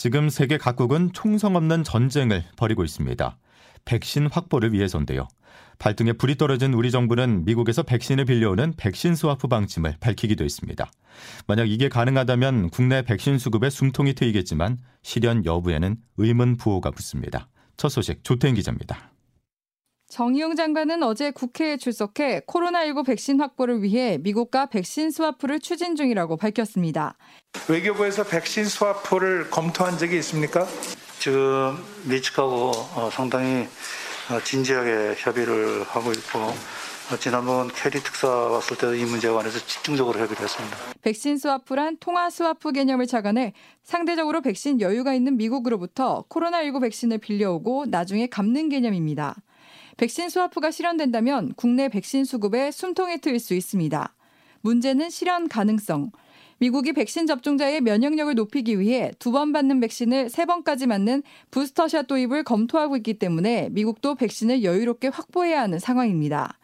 지금 세계 각국은 총성 없는 전쟁을 벌이고 있습니다. 백신 확보를 위해서인데요. 발등에 불이 떨어진 우리 정부는 미국에서 백신을 빌려오는 백신 스와프 방침을 밝히기도 했습니다. 만약 이게 가능하다면 국내 백신 수급에 숨통이 트이겠지만 실현 여부에는 의문 부호가 붙습니다. 첫 소식 조태임 기자입니다. 정의용 장관은 어제 국회에 출석해 코로나19 백신 확보를 위해 미국과 백신 스와프를 추진 중이라고 밝혔습니다. 외교부에서 백신 스와프를 검토한 적이 있습니까? 지금 미측하고 어, 상당히 어, 진지하게 협의를 하고 있고 어, 지난번 케리 특사 왔을 때도 이 문제에 관해서 집중적으로 협의를 했습니다. 백신 스와프란 통화 스와프 개념을 착안해 상대적으로 백신 여유가 있는 미국으로부터 코로나19 백신을 빌려오고 나중에 갚는 개념입니다. 백신 스와프가 실현된다면 국내 백신 수급에 숨통이 트일 수 있습니다. 문제는 실현 가능성. 미국이 백신 접종자의 면역력을 높이기 위해 두 번 받는 백신을 세 번까지 맞는 부스터샷 도입을 검토하고 있기 때문에 미국도 백신을 여유롭게 확보해야 하는 상황입니다.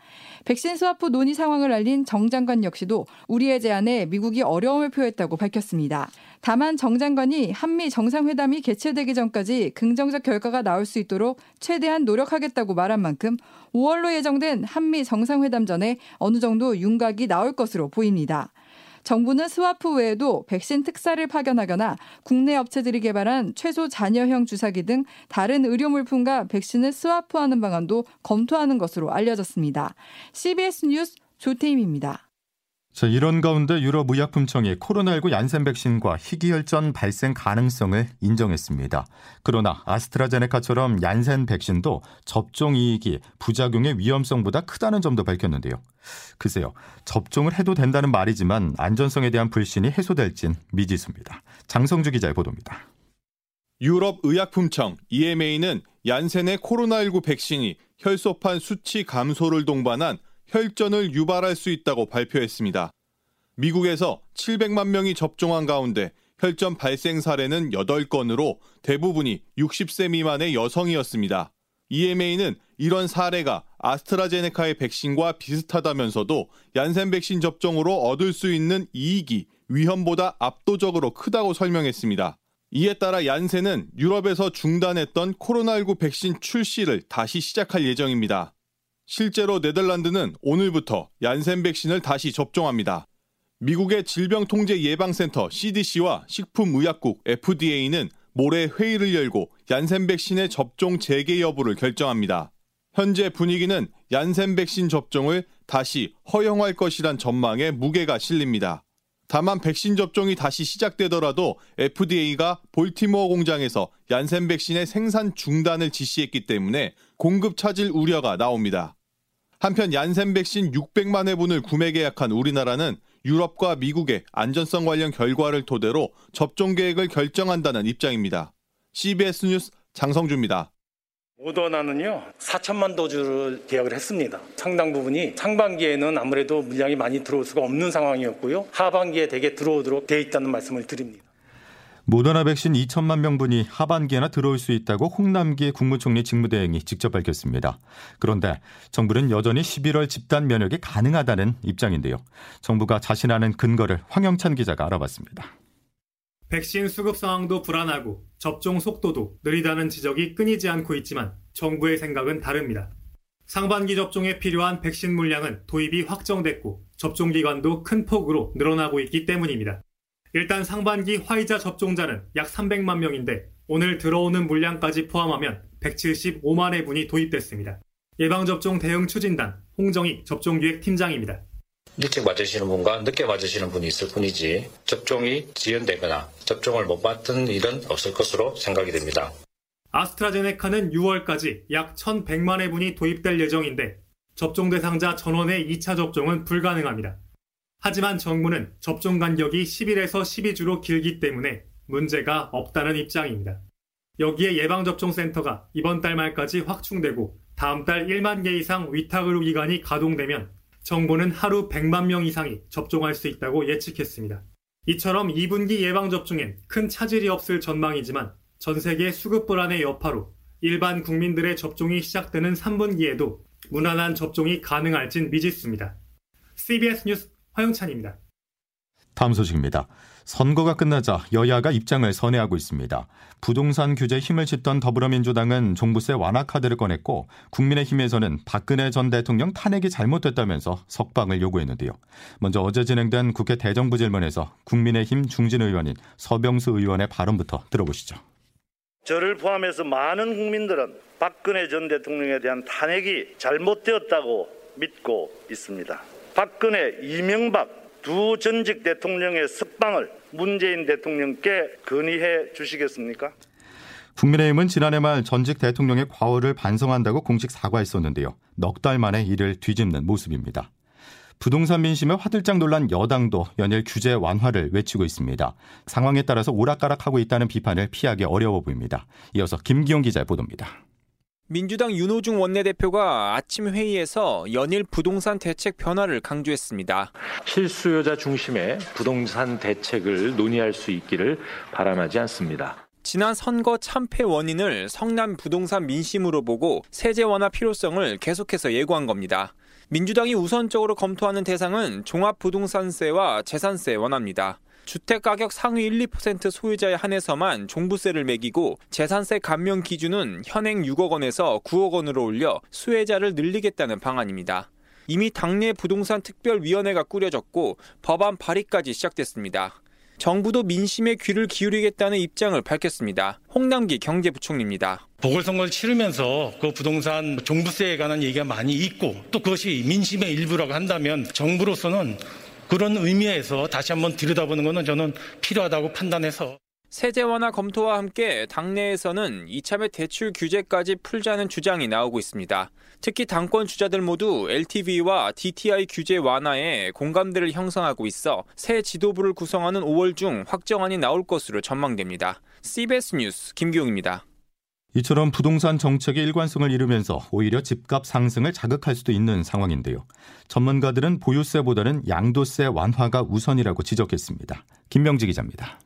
백신 스와프 논의 상황을 알린 정 장관 역시도 우리의 제안에 미국이 어려움을 표했다고 밝혔습니다. 다만 정 장관이 한미 정상회담이 개최되기 전까지 긍정적 결과가 나올 수 있도록 최대한 노력하겠다고 말한 만큼 5월로 예정된 한미 정상회담 전에 어느 정도 윤곽이 나올 것으로 보입니다. 정부는 스와프 외에도 백신 특사를 파견하거나 국내 업체들이 개발한 최소 잔여형 주사기 등 다른 의료 물품과 백신을 스와프하는 방안도 검토하는 것으로 알려졌습니다. CBS 뉴스 조태임입니다. 자, 이런 가운데 유럽 의약품청이 코로나19 얀센 백신과 희귀혈전 발생 가능성을 인정했습니다. 그러나 아스트라제네카처럼 얀센 백신도 접종 이익이 부작용의 위험성보다 크다는 점도 밝혔는데요. 글쎄요, 접종을 해도 된다는 말이지만 안전성에 대한 불신이 해소될진 미지수입니다. 장성주 기자의 보도입니다. 유럽 의약품청 EMA는 얀센의 코로나19 백신이 혈소판 수치 감소를 동반한 혈전을 유발할 수 있다고 발표했습니다. 미국에서 700만 명이 접종한 가운데 혈전 발생 사례는 8건으로 대부분이 60세 미만의 여성이었습니다. EMA는 이런 사례가 아스트라제네카의 백신과 비슷하다면서도 얀센 백신 접종으로 얻을 수 있는 이익이 위험보다 압도적으로 크다고 설명했습니다. 이에 따라 얀센은 유럽에서 중단했던 코로나19 백신 출시를 다시 시작할 예정입니다. 실제로 네덜란드는 오늘부터 얀센 백신을 다시 접종합니다. 미국의 질병통제예방센터 CDC와 식품의약국 FDA는 모레 회의를 열고 얀센 백신의 접종 재개 여부를 결정합니다. 현재 분위기는 얀센 백신 접종을 다시 허용할 것이란 전망에 무게가 실립니다. 다만 백신 접종이 다시 시작되더라도 FDA가 볼티모어 공장에서 얀센 백신의 생산 중단을 지시했기 때문에 공급 차질 우려가 나옵니다. 한편 얀센 백신 600만 회분을 구매 계약한 우리나라는 유럽과 미국의 안전성 관련 결과를 토대로 접종 계획을 결정한다는 입장입니다. CBS 뉴스 장성주입니다. 모더나는요 4천만 도주를 계약을 했습니다. 상당 부분이 상반기에는 아무래도 물량이 많이 들어올 수가 없는 상황이었고요. 하반기에 대개 들어오도록 돼 있다는 말씀을 드립니다. 모더나 백신 2천만 명분이 하반기에나 들어올 수 있다고 홍남기 국무총리 직무대행이 직접 밝혔습니다. 그런데 정부는 여전히 11월 집단 면역이 가능하다는 입장인데요. 정부가 자신하는 근거를 황영찬 기자가 알아봤습니다. 백신 수급 상황도 불안하고 접종 속도도 느리다는 지적이 끊이지 않고 있지만 정부의 생각은 다릅니다. 상반기 접종에 필요한 백신 물량은 도입이 확정됐고 접종 기간도 큰 폭으로 늘어나고 있기 때문입니다. 일단 상반기 화이자 접종자는 약 300만 명인데 오늘 들어오는 물량까지 포함하면 175만 회분이 도입됐습니다. 예방접종 대응 추진단 홍정희 접종기획 팀장입니다. 일찍 맞으시는 분과 늦게 맞으시는 분이 있을 뿐이지 접종이 지연되거나 접종을 못 받은 일은 없을 것으로 생각이 됩니다. 아스트라제네카는 6월까지 약 1,100만 회분이 도입될 예정인데 접종 대상자 전원의 2차 접종은 불가능합니다. 하지만 정부는 접종 간격이 10일에서 12주로 길기 때문에 문제가 없다는 입장입니다. 여기에 예방접종센터가 이번 달 말까지 확충되고 다음 달 1만 개 이상 위탁 의료기관이 가동되면 정부는 하루 100만 명 이상이 접종할 수 있다고 예측했습니다. 이처럼 2분기 예방접종엔 큰 차질이 없을 전망이지만 전 세계 수급 불안의 여파로 일반 국민들의 접종이 시작되는 3분기에도 무난한 접종이 가능할진 미지수입니다. CBS 뉴스 화영찬입니다. 다음 소식입니다. 선거가 끝나자 여야가 입장을 선회하고 있습니다. 부동산 규제 힘을 싣던 더불어민주당은 종부세 완화 카드를 꺼냈고 국민의힘에서는 박근혜 전 대통령 탄핵이 잘못됐다면서 석방을 요구했는데요. 먼저 어제 진행된 국회 대정부 질문에서 국민의힘 중진 의원인 서병수 의원의 발언부터 들어보시죠. 저를 포함해서 많은 국민들은 박근혜 전 대통령에 대한 탄핵이 잘못되었다고 믿고 있습니다. 박근혜, 이명박 두 전직 대통령의 석방을 문재인 대통령께 건의해 주시겠습니까? 국민의힘은 지난해 말 전직 대통령의 과오를 반성한다고 공식 사과했었는데요. 넉 달 만에 이를 뒤집는 모습입니다. 부동산 민심에 화들짝 놀란 여당도 연일 규제 완화를 외치고 있습니다. 상황에 따라서 오락가락하고 있다는 비판을 피하기 어려워 보입니다. 이어서 김기용 기자의 보도입니다. 민주당 윤호중 원내대표가 아침 회의에서 연일 부동산 대책 변화를 강조했습니다. 실수요자 중심의 부동산 대책을 논의할 수 있기를 바람하지 않습니다. 지난 선거 참패 원인을 성남 부동산 민심으로 보고 세제 완화 필요성을 계속해서 예고한 겁니다. 민주당이 우선적으로 검토하는 대상은 종합부동산세와 재산세 완화입니다. 주택가격 상위 1, 2% 소유자에 한해서만 종부세를 매기고 재산세 감면 기준은 현행 6억 원에서 9억 원으로 올려 수혜자를 늘리겠다는 방안입니다. 이미 당내 부동산 특별위원회가 꾸려졌고 법안 발의까지 시작됐습니다. 정부도 민심에 귀를 기울이겠다는 입장을 밝혔습니다. 홍남기 경제부총리입니다. 보궐선거를 치르면서 그 부동산 종부세에 관한 얘기가 많이 있고 또 그것이 민심의 일부라고 한다면 정부로서는 그런 의미에서 다시 한번 들여다보는 것은 저는 필요하다고 판단해서 세제 완화 검토와 함께 당내에서는 이참에 대출 규제까지 풀자는 주장이 나오고 있습니다. 특히 당권 주자들 모두 LTV와 DTI 규제 완화에 공감대를 형성하고 있어 새 지도부를 구성하는 5월 중 확정안이 나올 것으로 전망됩니다. CBS 뉴스 김기용입니다. 이처럼 부동산 정책의 일관성을 잃으면서 오히려 집값 상승을 자극할 수도 있는 상황인데요. 전문가들은 보유세보다는 양도세 완화가 우선이라고 지적했습니다. 김명지 기자입니다.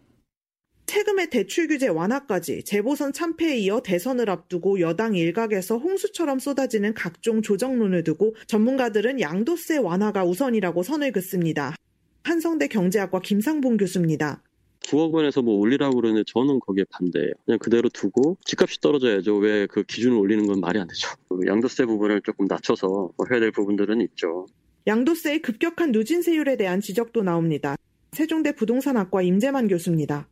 세금의 대출 규제 완화까지 재보선 참패에 이어 대선을 앞두고 여당 일각에서 홍수처럼 쏟아지는 각종 조정론을 두고 전문가들은 양도세 완화가 우선이라고 선을 긋습니다. 한성대 경제학과 김상봉 교수입니다. 9억 원에서 뭐 올리라고 그러는데 저는 거기에 반대예요. 그냥 그대로 두고 집값이 떨어져야죠. 왜 그 기준을 올리는 건 말이 안 되죠. 양도세 부분을 조금 낮춰서 뭐 해야 될 부분들은 있죠. 양도세의 급격한 누진세율에 대한 지적도 나옵니다. 세종대 부동산학과 임재만 교수입니다.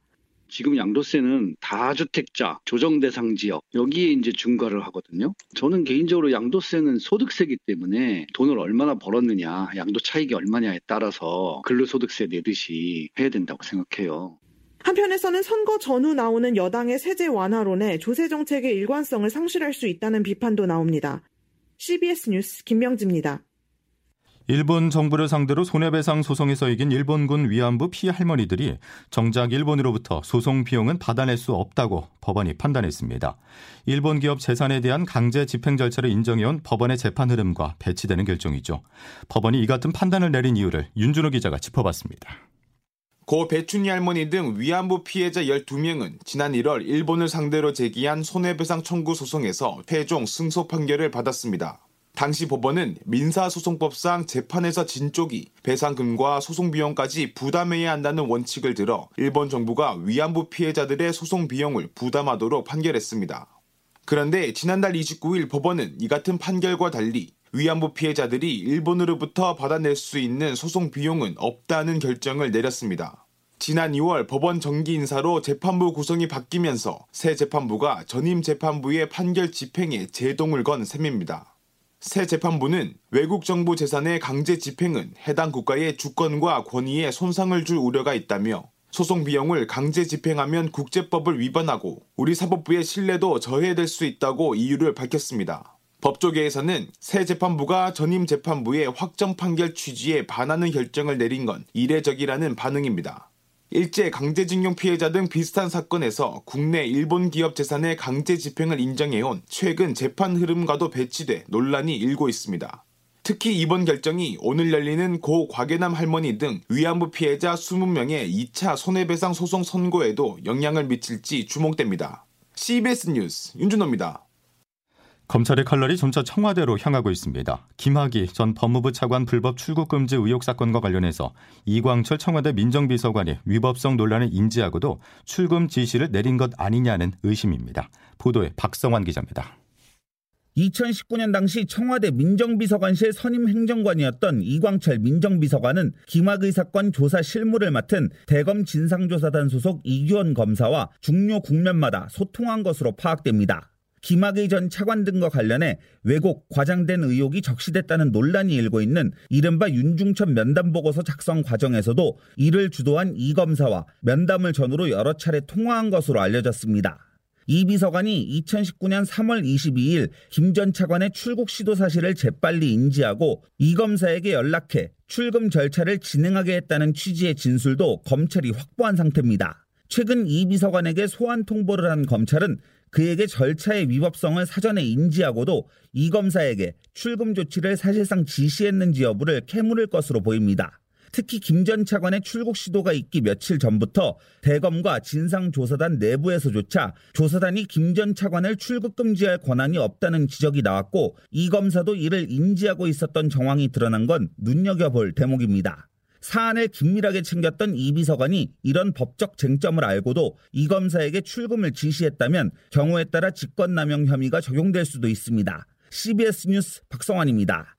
지금 양도세는 다주택자, 조정 대상 지역 여기에 이제 중과를 하거든요. 저는 개인적으로 양도세는 소득세이기 때문에 돈을 얼마나 벌었느냐, 양도 차익이 얼마냐에 따라서 근로소득세 내듯이 해야 된다고 생각해요. 한편에서는 선거 전후 나오는 여당의 세제 완화론에 조세 정책의 일관성을 상실할 수 있다는 비판도 나옵니다. CBS 뉴스 김명지입니다. 일본 정부를 상대로 손해배상 소송에서 이긴 일본군 위안부 피해 할머니들이 정작 일본으로부터 소송 비용은 받아낼 수 없다고 법원이 판단했습니다. 일본 기업 재산에 대한 강제 집행 절차를 인정해온 법원의 재판 흐름과 배치되는 결정이죠. 법원이 이 같은 판단을 내린 이유를 윤준호 기자가 짚어봤습니다. 고 배춘희 할머니 등 위안부 피해자 12명은 지난 1월 일본을 상대로 제기한 손해배상 청구 소송에서 최종 승소 판결을 받았습니다. 당시 법원은 민사소송법상 재판에서 진 쪽이 배상금과 소송 비용까지 부담해야 한다는 원칙을 들어 일본 정부가 위안부 피해자들의 소송 비용을 부담하도록 판결했습니다. 그런데 지난달 29일 법원은 이 같은 판결과 달리 위안부 피해자들이 일본으로부터 받아낼 수 있는 소송 비용은 없다는 결정을 내렸습니다. 지난 2월 법원 정기 인사로 재판부 구성이 바뀌면서 새 재판부가 전임 재판부의 판결 집행에 제동을 건 셈입니다. 새 재판부는 외국 정부 재산의 강제 집행은 해당 국가의 주권과 권위에 손상을 줄 우려가 있다며 소송 비용을 강제 집행하면 국제법을 위반하고 우리 사법부의 신뢰도 저해될 수 있다고 이유를 밝혔습니다. 법조계에서는 새 재판부가 전임 재판부의 확정 판결 취지에 반하는 결정을 내린 건 이례적이라는 반응입니다. 일제 강제징용 피해자 등 비슷한 사건에서 국내 일본 기업 재산의 강제 집행을 인정해온 최근 재판 흐름과도 배치돼 논란이 일고 있습니다. 특히 이번 결정이 오늘 열리는 고 곽예남 할머니 등 위안부 피해자 20명의 2차 손해배상 소송 선고에도 영향을 미칠지 주목됩니다. CBS 뉴스 윤준호입니다. 검찰의 칼날이 점차 청와대로 향하고 있습니다. 김학의 전 법무부 차관 불법 출국 금지 의혹 사건과 관련해서 이광철 청와대 민정비서관이 위법성 논란을 인지하고도 출금 지시를 내린 것 아니냐는 의심입니다. 보도에 박성환 기자입니다. 2019년 당시 청와대 민정비서관실 선임 행정관이었던 이광철 민정비서관은 김학의 사건 조사 실무를 맡은 대검 진상조사단 소속 이규원 검사와 중요 국면마다 소통한 것으로 파악됩니다. 김학의 전 차관 등과 관련해 왜곡, 과장된 의혹이 적시됐다는 논란이 일고 있는 이른바 윤중천 면담 보고서 작성 과정에서도 이를 주도한 이 검사와 면담을 전후로 여러 차례 통화한 것으로 알려졌습니다. 이 비서관이 2019년 3월 22일 김 전 차관의 출국 시도 사실을 재빨리 인지하고 이 검사에게 연락해 출금 절차를 진행하게 했다는 취지의 진술도 검찰이 확보한 상태입니다. 최근 이 비서관에게 소환 통보를 한 검찰은 그에게 절차의 위법성을 사전에 인지하고도 이 검사에게 출금 조치를 사실상 지시했는지 여부를 캐물을 것으로 보입니다. 특히 김 전 차관의 출국 시도가 있기 며칠 전부터 대검과 진상조사단 내부에서조차 조사단이 김 전 차관을 출국 금지할 권한이 없다는 지적이 나왔고 이 검사도 이를 인지하고 있었던 정황이 드러난 건 눈여겨볼 대목입니다. 사안을 긴밀하게 챙겼던 이 비서관이 이런 법적 쟁점을 알고도 이 검사에게 출금을 지시했다면 경우에 따라 직권남용 혐의가 적용될 수도 있습니다. CBS 뉴스 박성환입니다.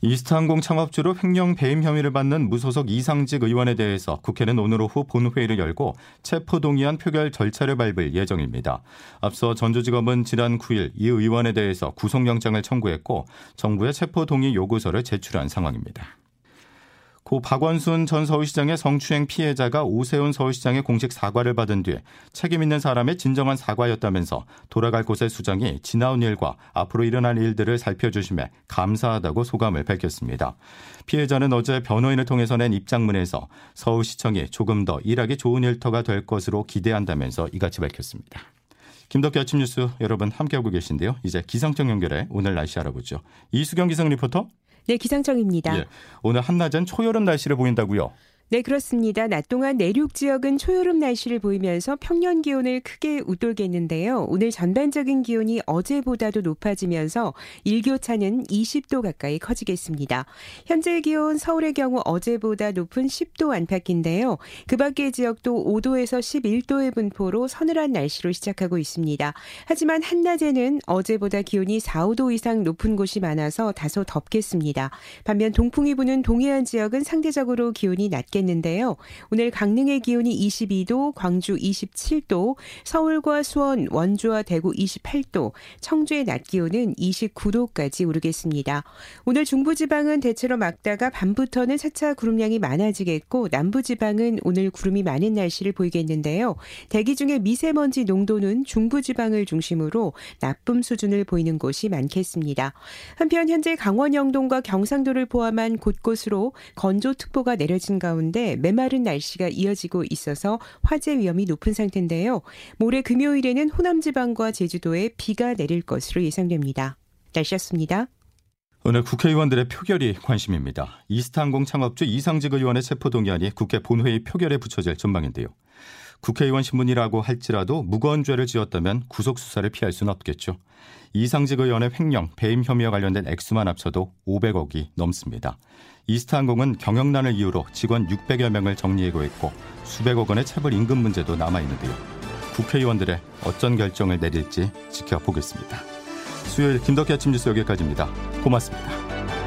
이스타항공 창업주로 횡령 배임 혐의를 받는 무소속 이상직 의원에 대해서 국회는 오늘 오후 본회의를 열고 체포 동의안 표결 절차를 밟을 예정입니다. 앞서 전주지검은 지난 9일 이 의원에 대해서 구속영장을 청구했고 정부의 체포 동의 요구서를 제출한 상황입니다. 고 박원순 전 서울시장의 성추행 피해자가 오세훈 서울시장의 공식 사과를 받은 뒤 책임 있는 사람의 진정한 사과였다면서 돌아갈 곳의 수장이 지나온 일과 앞으로 일어날 일들을 살펴주심에 감사하다고 소감을 밝혔습니다. 피해자는 어제 변호인을 통해서 낸 입장문에서 서울시청이 조금 더 일하기 좋은 일터가 될 것으로 기대한다면서 이같이 밝혔습니다. 김덕기 아침 뉴스 여러분 함께하고 계신데요. 이제 기상청 연결해 오늘 날씨 알아보죠. 이수경 기상 리포터. 네, 기상청입니다. 예, 오늘 한낮엔 초여름 날씨를 보인다고요? 네, 그렇습니다. 낮 동안 내륙 지역은 초여름 날씨를 보이면서 평년 기온을 크게 웃돌겠는데요. 오늘 전반적인 기온이 어제보다도 높아지면서 일교차는 20도 가까이 커지겠습니다. 현재 기온 서울의 경우 어제보다 높은 10도 안팎인데요. 그 밖의 지역도 5도에서 11도의 분포로 서늘한 날씨로 시작하고 있습니다. 하지만 한낮에는 어제보다 기온이 4, 5도 이상 높은 곳이 많아서 다소 덥겠습니다. 반면 동풍이 부는 동해안 지역은 상대적으로 기온이 낮 낮겠는데요. 오늘 강릉의 기온이 22도, 광주 27도, 서울과 수원, 원주와 대구 28도, 청주의 낮 기온은 29도까지 오르겠습니다. 오늘 중부지방은 대체로 막다가 밤부터는 차차 구름량이 많아지겠고 남부지방은 오늘 구름이 많은 날씨를 보이겠는데요. 대기 중에 미세먼지 농도는 중부지방을 중심으로 나쁨 수준을 보이는 곳이 많겠습니다. 한편 현재 강원 영동과 경상도를 포함한 곳곳으로 건조특보가 내려진 가운데 가운데 메마른 날씨가 이어지고 있어서 화재 위험이 높은 상태인데요. 모레 금요일에는 호남 지방과 제주도에 비가 내릴 것으로 예상됩니다. 날씨였습니다. 오늘 국회의원들의 표결이 관심입니다. 이스타항공 창업주 이상직 의원의 체포동의안이 국회 본회의 표결에 붙여질 전망인데요. 국회의원 신분이라고 할지라도 무거운 죄를 지었다면 구속 수사를 피할 수는 없겠죠. 이상직 의원의 횡령, 배임 혐의와 관련된 액수만 합쳐도 500억이 넘습니다. 이스타항공은 경영난을 이유로 직원 600여 명을 정리하고 있고 수백억 원의 체불 임금 문제도 남아 있는데요. 국회의원들의 어떤 결정을 내릴지 지켜보겠습니다. 수요일 김덕기 아침 뉴스 여기까지입니다. 고맙습니다.